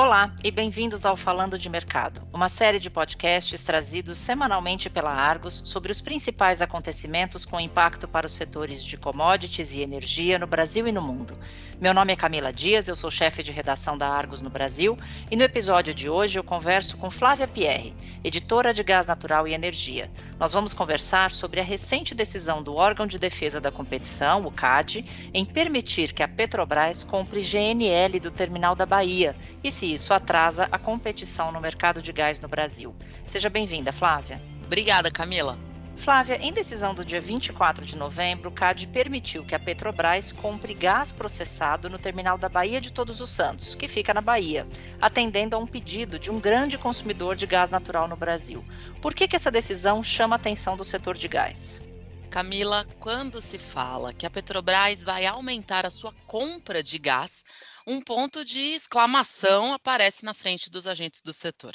Olá e bem-vindos ao Falando de Mercado, uma série de podcasts trazidos semanalmente pela Argos sobre os principais acontecimentos com impacto para os setores de commodities e energia no Brasil e no mundo. Meu nome é Camila Dias, eu sou chefe de redação da Argos no Brasil e no episódio de hoje eu converso com Flávia Pierre, editora de Gás Natural e Energia. Nós vamos conversar sobre a recente decisão do órgão de defesa da competição, o CAD, em permitir que a Petrobras compre GNL do terminal da Bahia e se isso atrasa a competição no mercado de gás no Brasil. Seja bem-vinda, Flávia. Obrigada, Camila. Flávia, em decisão do dia 24 de novembro, o CAD permitiu que a Petrobras compre gás processado no terminal da Bahia de Todos os Santos, que fica na Bahia, atendendo a um pedido de um grande consumidor de gás natural no Brasil. Por que, que essa decisão chama a atenção do setor de gás? Camila, quando se fala que a Petrobras vai aumentar a sua compra de gás, um ponto de exclamação aparece na frente dos agentes do setor.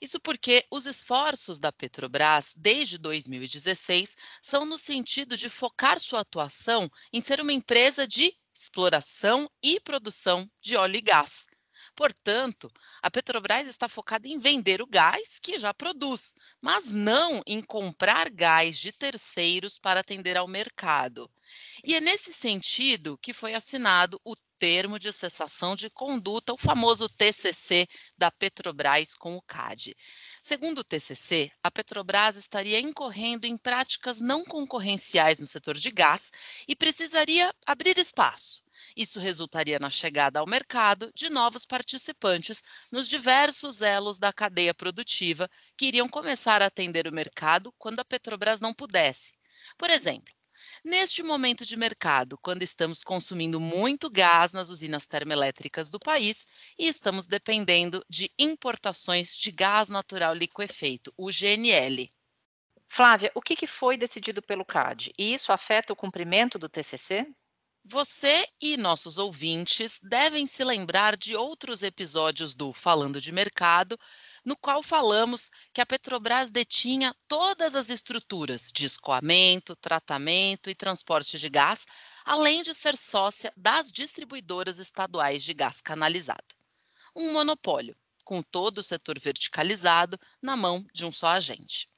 Isso porque os esforços da Petrobras desde 2016 são no sentido de focar sua atuação em ser uma empresa de exploração e produção de óleo e gás. Portanto, a Petrobras está focada em vender o gás que já produz, mas não em comprar gás de terceiros para atender ao mercado. E é nesse sentido que foi assinado o termo de cessação de conduta, o famoso TCC da Petrobras com o CAD. Segundo o TCC, a Petrobras estaria incorrendo em práticas não concorrenciais no setor de gás e precisaria abrir espaço isso resultaria na chegada ao mercado de novos participantes nos diversos elos da cadeia produtiva que iriam começar a atender o mercado quando a Petrobras não pudesse. Por exemplo, Neste momento de mercado, quando estamos consumindo muito gás nas usinas termoelétricas do país e estamos dependendo de importações de gás natural liquefeito, o GNL. Flávia, o que foi decidido pelo CAD? E isso afeta o cumprimento do TCC? Você e nossos ouvintes devem se lembrar de outros episódios do Falando de Mercado, no qual falamos que a Petrobras detinha todas as estruturas de escoamento, tratamento e transporte de gás, além de ser sócia das distribuidoras estaduais de gás canalizado. Um monopólio, com todo o setor verticalizado na mão de um só agente.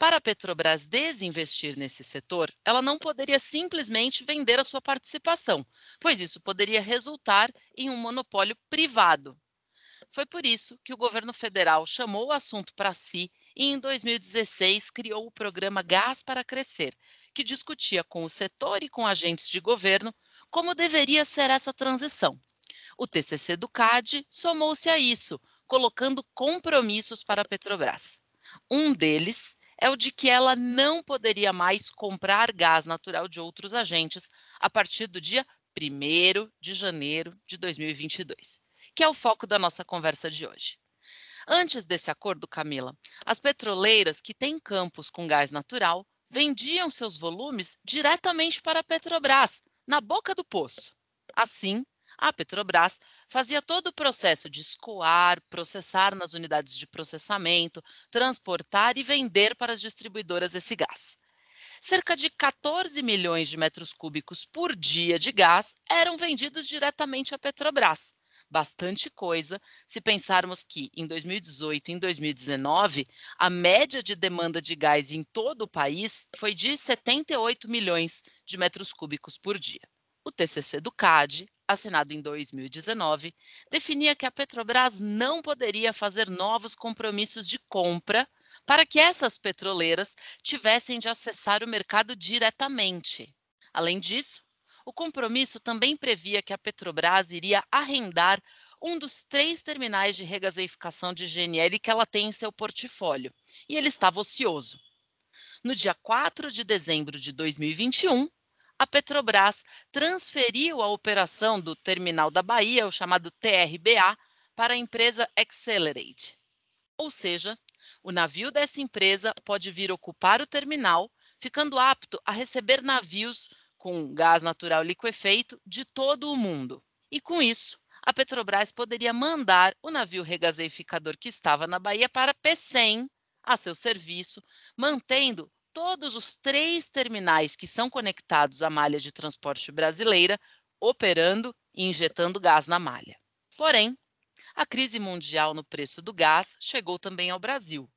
Para a Petrobras desinvestir nesse setor, ela não poderia simplesmente vender a sua participação, pois isso poderia resultar em um monopólio privado. Foi por isso que o governo federal chamou o assunto para si e, em 2016, criou o programa Gás para Crescer, que discutia com o setor e com agentes de governo como deveria ser essa transição. O TCC do CAD somou-se a isso, colocando compromissos para a Petrobras. Um deles é o de que ela não poderia mais comprar gás natural de outros agentes a partir do dia 1 de janeiro de 2022, que é o foco da nossa conversa de hoje. Antes desse acordo, Camila, as petroleiras que têm campos com gás natural vendiam seus volumes diretamente para a Petrobras, na boca do poço. Assim, a Petrobras fazia todo o processo de escoar, processar nas unidades de processamento, transportar e vender para as distribuidoras esse gás. Cerca de 14 milhões de metros cúbicos por dia de gás eram vendidos diretamente à Petrobras. Bastante coisa se pensarmos que em 2018 e em 2019 a média de demanda de gás em todo o país foi de 78 milhões de metros cúbicos por dia. O TCC do CAD assinado em 2019, definia que a Petrobras não poderia fazer novos compromissos de compra para que essas petroleiras tivessem de acessar o mercado diretamente. Além disso, o compromisso também previa que a Petrobras iria arrendar um dos três terminais de regaseificação de GNL que ela tem em seu portfólio, e ele estava ocioso. No dia 4 de dezembro de 2021, a Petrobras transferiu a operação do terminal da Bahia, o chamado TRBA, para a empresa Accelerate. Ou seja, o navio dessa empresa pode vir ocupar o terminal, ficando apto a receber navios com gás natural liquefeito de todo o mundo. E com isso, a Petrobras poderia mandar o navio regaseificador que estava na Bahia para P100 a seu serviço, mantendo todos os três terminais que são conectados à malha de transporte brasileira operando e injetando gás na malha. Porém, a crise mundial no preço do gás chegou também ao Brasil.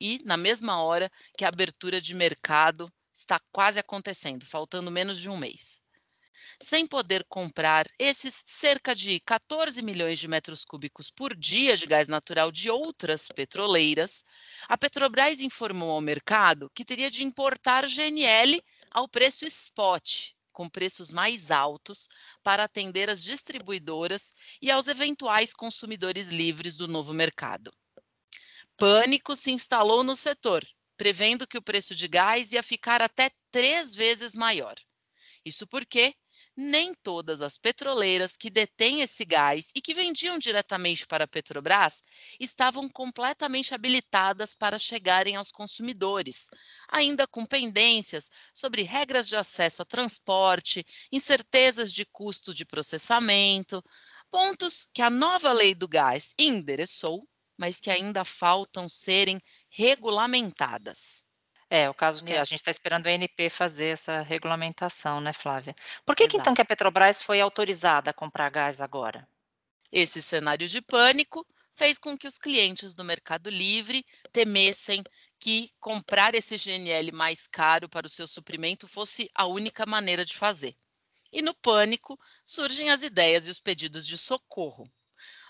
E, na mesma hora que a abertura de mercado está quase acontecendo, faltando menos de um mês. Sem poder comprar esses cerca de 14 milhões de metros cúbicos por dia de gás natural de outras petroleiras, a Petrobras informou ao mercado que teria de importar GNL ao preço spot, com preços mais altos, para atender as distribuidoras e aos eventuais consumidores livres do novo mercado. Pânico se instalou no setor, prevendo que o preço de gás ia ficar até três vezes maior. Isso porque nem todas as petroleiras que detêm esse gás e que vendiam diretamente para a Petrobras estavam completamente habilitadas para chegarem aos consumidores, ainda com pendências sobre regras de acesso a transporte, incertezas de custo de processamento, pontos que a nova lei do gás endereçou, mas que ainda faltam serem regulamentadas. É, o caso que É. a gente está esperando a ANP fazer essa regulamentação, né, Flávia. Por que que então que a Petrobras foi autorizada a comprar gás agora? Esse cenário de pânico fez com que os clientes do Mercado Livre temessem que comprar esse GNL mais caro para o seu suprimento fosse a única maneira de fazer. E no pânico surgem as ideias e os pedidos de socorro.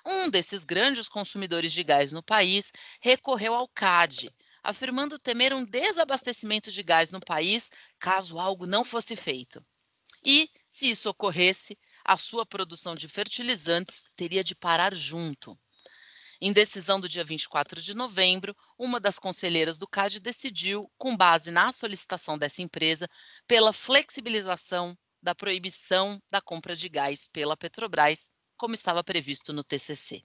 Um desses grandes consumidores de gás no país recorreu ao CAD, afirmando temer um desabastecimento de gás no país caso algo não fosse feito. E, se isso ocorresse, a sua produção de fertilizantes teria de parar junto. Em decisão do dia 24 de novembro, uma das conselheiras do CAD decidiu, com base na solicitação dessa empresa, pela flexibilização da proibição da compra de gás pela Petrobras, como estava previsto no TCC.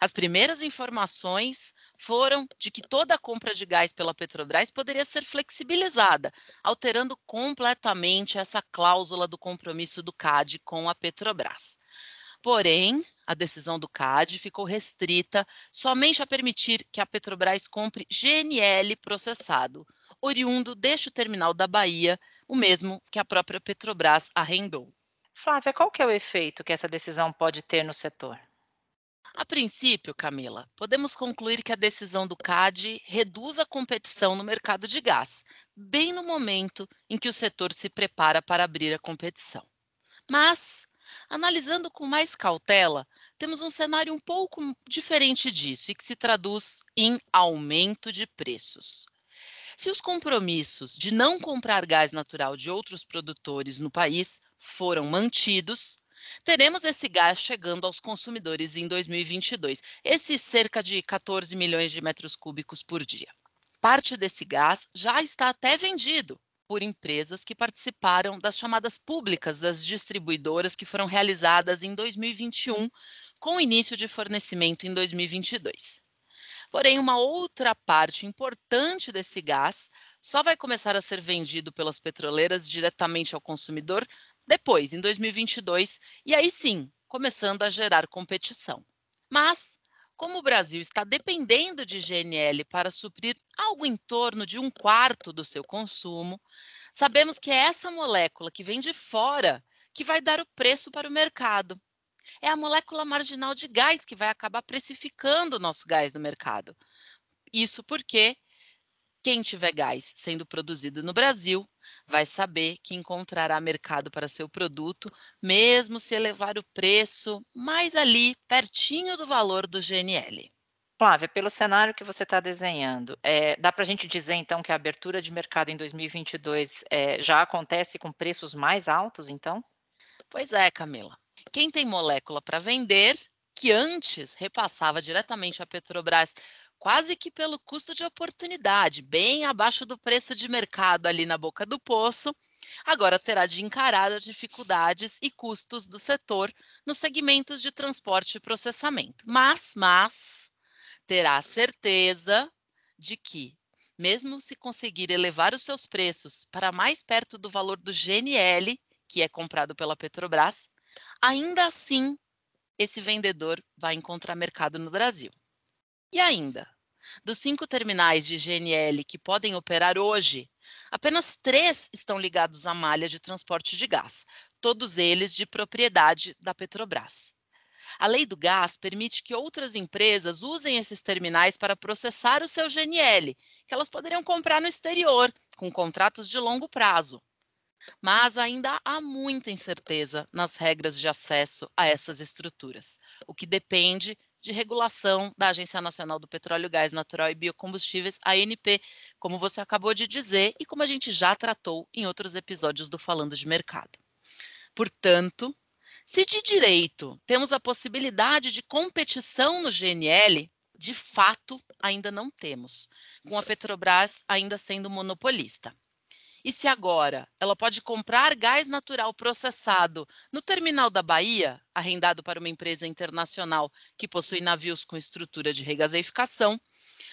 As primeiras informações foram de que toda a compra de gás pela Petrobras poderia ser flexibilizada, alterando completamente essa cláusula do compromisso do CAD com a Petrobras. Porém, a decisão do CAD ficou restrita somente a permitir que a Petrobras compre GNL processado, oriundo deste terminal da Bahia, o mesmo que a própria Petrobras arrendou. Flávia, qual que é o efeito que essa decisão pode ter no setor? A princípio, Camila, podemos concluir que a decisão do CAD reduz a competição no mercado de gás, bem no momento em que o setor se prepara para abrir a competição. Mas, analisando com mais cautela, temos um cenário um pouco diferente disso e que se traduz em aumento de preços. Se os compromissos de não comprar gás natural de outros produtores no país foram mantidos, teremos esse gás chegando aos consumidores em 2022, esses cerca de 14 milhões de metros cúbicos por dia. Parte desse gás já está até vendido por empresas que participaram das chamadas públicas das distribuidoras que foram realizadas em 2021, com início de fornecimento em 2022. Porém, uma outra parte importante desse gás só vai começar a ser vendido pelas petroleiras diretamente ao consumidor depois, em 2022, e aí sim, começando a gerar competição. Mas, como o Brasil está dependendo de GNL para suprir algo em torno de um quarto do seu consumo, sabemos que é essa molécula que vem de fora que vai dar o preço para o mercado. É a molécula marginal de gás que vai acabar precificando o nosso gás no mercado. Isso porque quem tiver gás sendo produzido no Brasil vai saber que encontrará mercado para seu produto, mesmo se elevar o preço mais ali, pertinho do valor do GNL. Flávia, pelo cenário que você está desenhando, eh, dá para a gente dizer então que a abertura de mercado em 2022 eh, já acontece com preços mais altos, então? Pois é, Camila. Quem tem molécula para vender, que antes repassava diretamente à Petrobras quase que pelo custo de oportunidade, bem abaixo do preço de mercado ali na boca do poço, agora terá de encarar as dificuldades e custos do setor nos segmentos de transporte e processamento. Mas, mas terá certeza de que, mesmo se conseguir elevar os seus preços para mais perto do valor do GNL, que é comprado pela Petrobras, ainda assim esse vendedor vai encontrar mercado no Brasil. E ainda, dos cinco terminais de GNL que podem operar hoje, apenas três estão ligados à malha de transporte de gás, todos eles de propriedade da Petrobras. A lei do gás permite que outras empresas usem esses terminais para processar o seu GNL, que elas poderiam comprar no exterior, com contratos de longo prazo. Mas ainda há muita incerteza nas regras de acesso a essas estruturas, o que depende de regulação da Agência Nacional do Petróleo, Gás Natural e Biocombustíveis, ANP, como você acabou de dizer e como a gente já tratou em outros episódios do Falando de Mercado. Portanto, se de direito temos a possibilidade de competição no GNL, de fato ainda não temos, com a Petrobras ainda sendo monopolista. E se agora ela pode comprar gás natural processado no terminal da Bahia, arrendado para uma empresa internacional que possui navios com estrutura de regaseificação,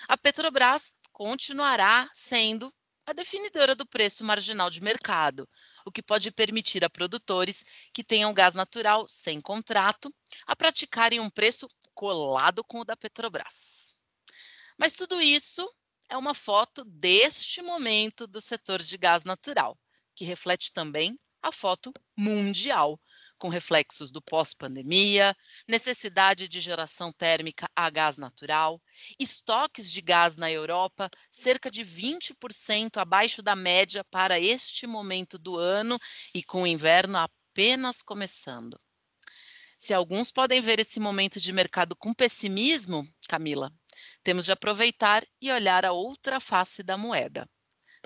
a Petrobras continuará sendo a definidora do preço marginal de mercado, o que pode permitir a produtores que tenham gás natural sem contrato a praticarem um preço colado com o da Petrobras. Mas tudo isso é uma foto deste momento do setor de gás natural, que reflete também a foto mundial, com reflexos do pós-pandemia, necessidade de geração térmica a gás natural, estoques de gás na Europa cerca de 20% abaixo da média para este momento do ano e com o inverno apenas começando. Se alguns podem ver esse momento de mercado com pessimismo, Camila, temos de aproveitar e olhar a outra face da moeda.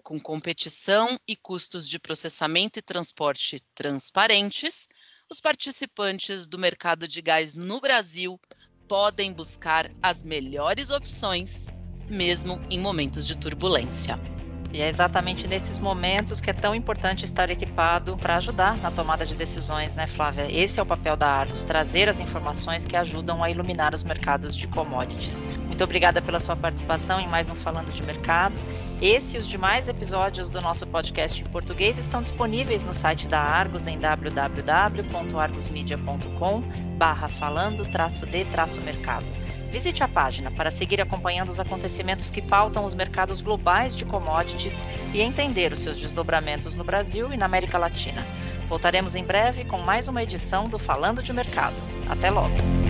Com competição e custos de processamento e transporte transparentes, os participantes do mercado de gás no Brasil podem buscar as melhores opções, mesmo em momentos de turbulência. E é exatamente nesses momentos que é tão importante estar equipado para ajudar na tomada de decisões, né, Flávia? Esse é o papel da Argos, trazer as informações que ajudam a iluminar os mercados de commodities. Muito obrigada pela sua participação em mais um Falando de Mercado. Esse e os demais episódios do nosso podcast em português estão disponíveis no site da Argos em www.argosmedia.com barra falando de mercado. Visite a página para seguir acompanhando os acontecimentos que pautam os mercados globais de commodities e entender os seus desdobramentos no Brasil e na América Latina. Voltaremos em breve com mais uma edição do Falando de Mercado. Até logo!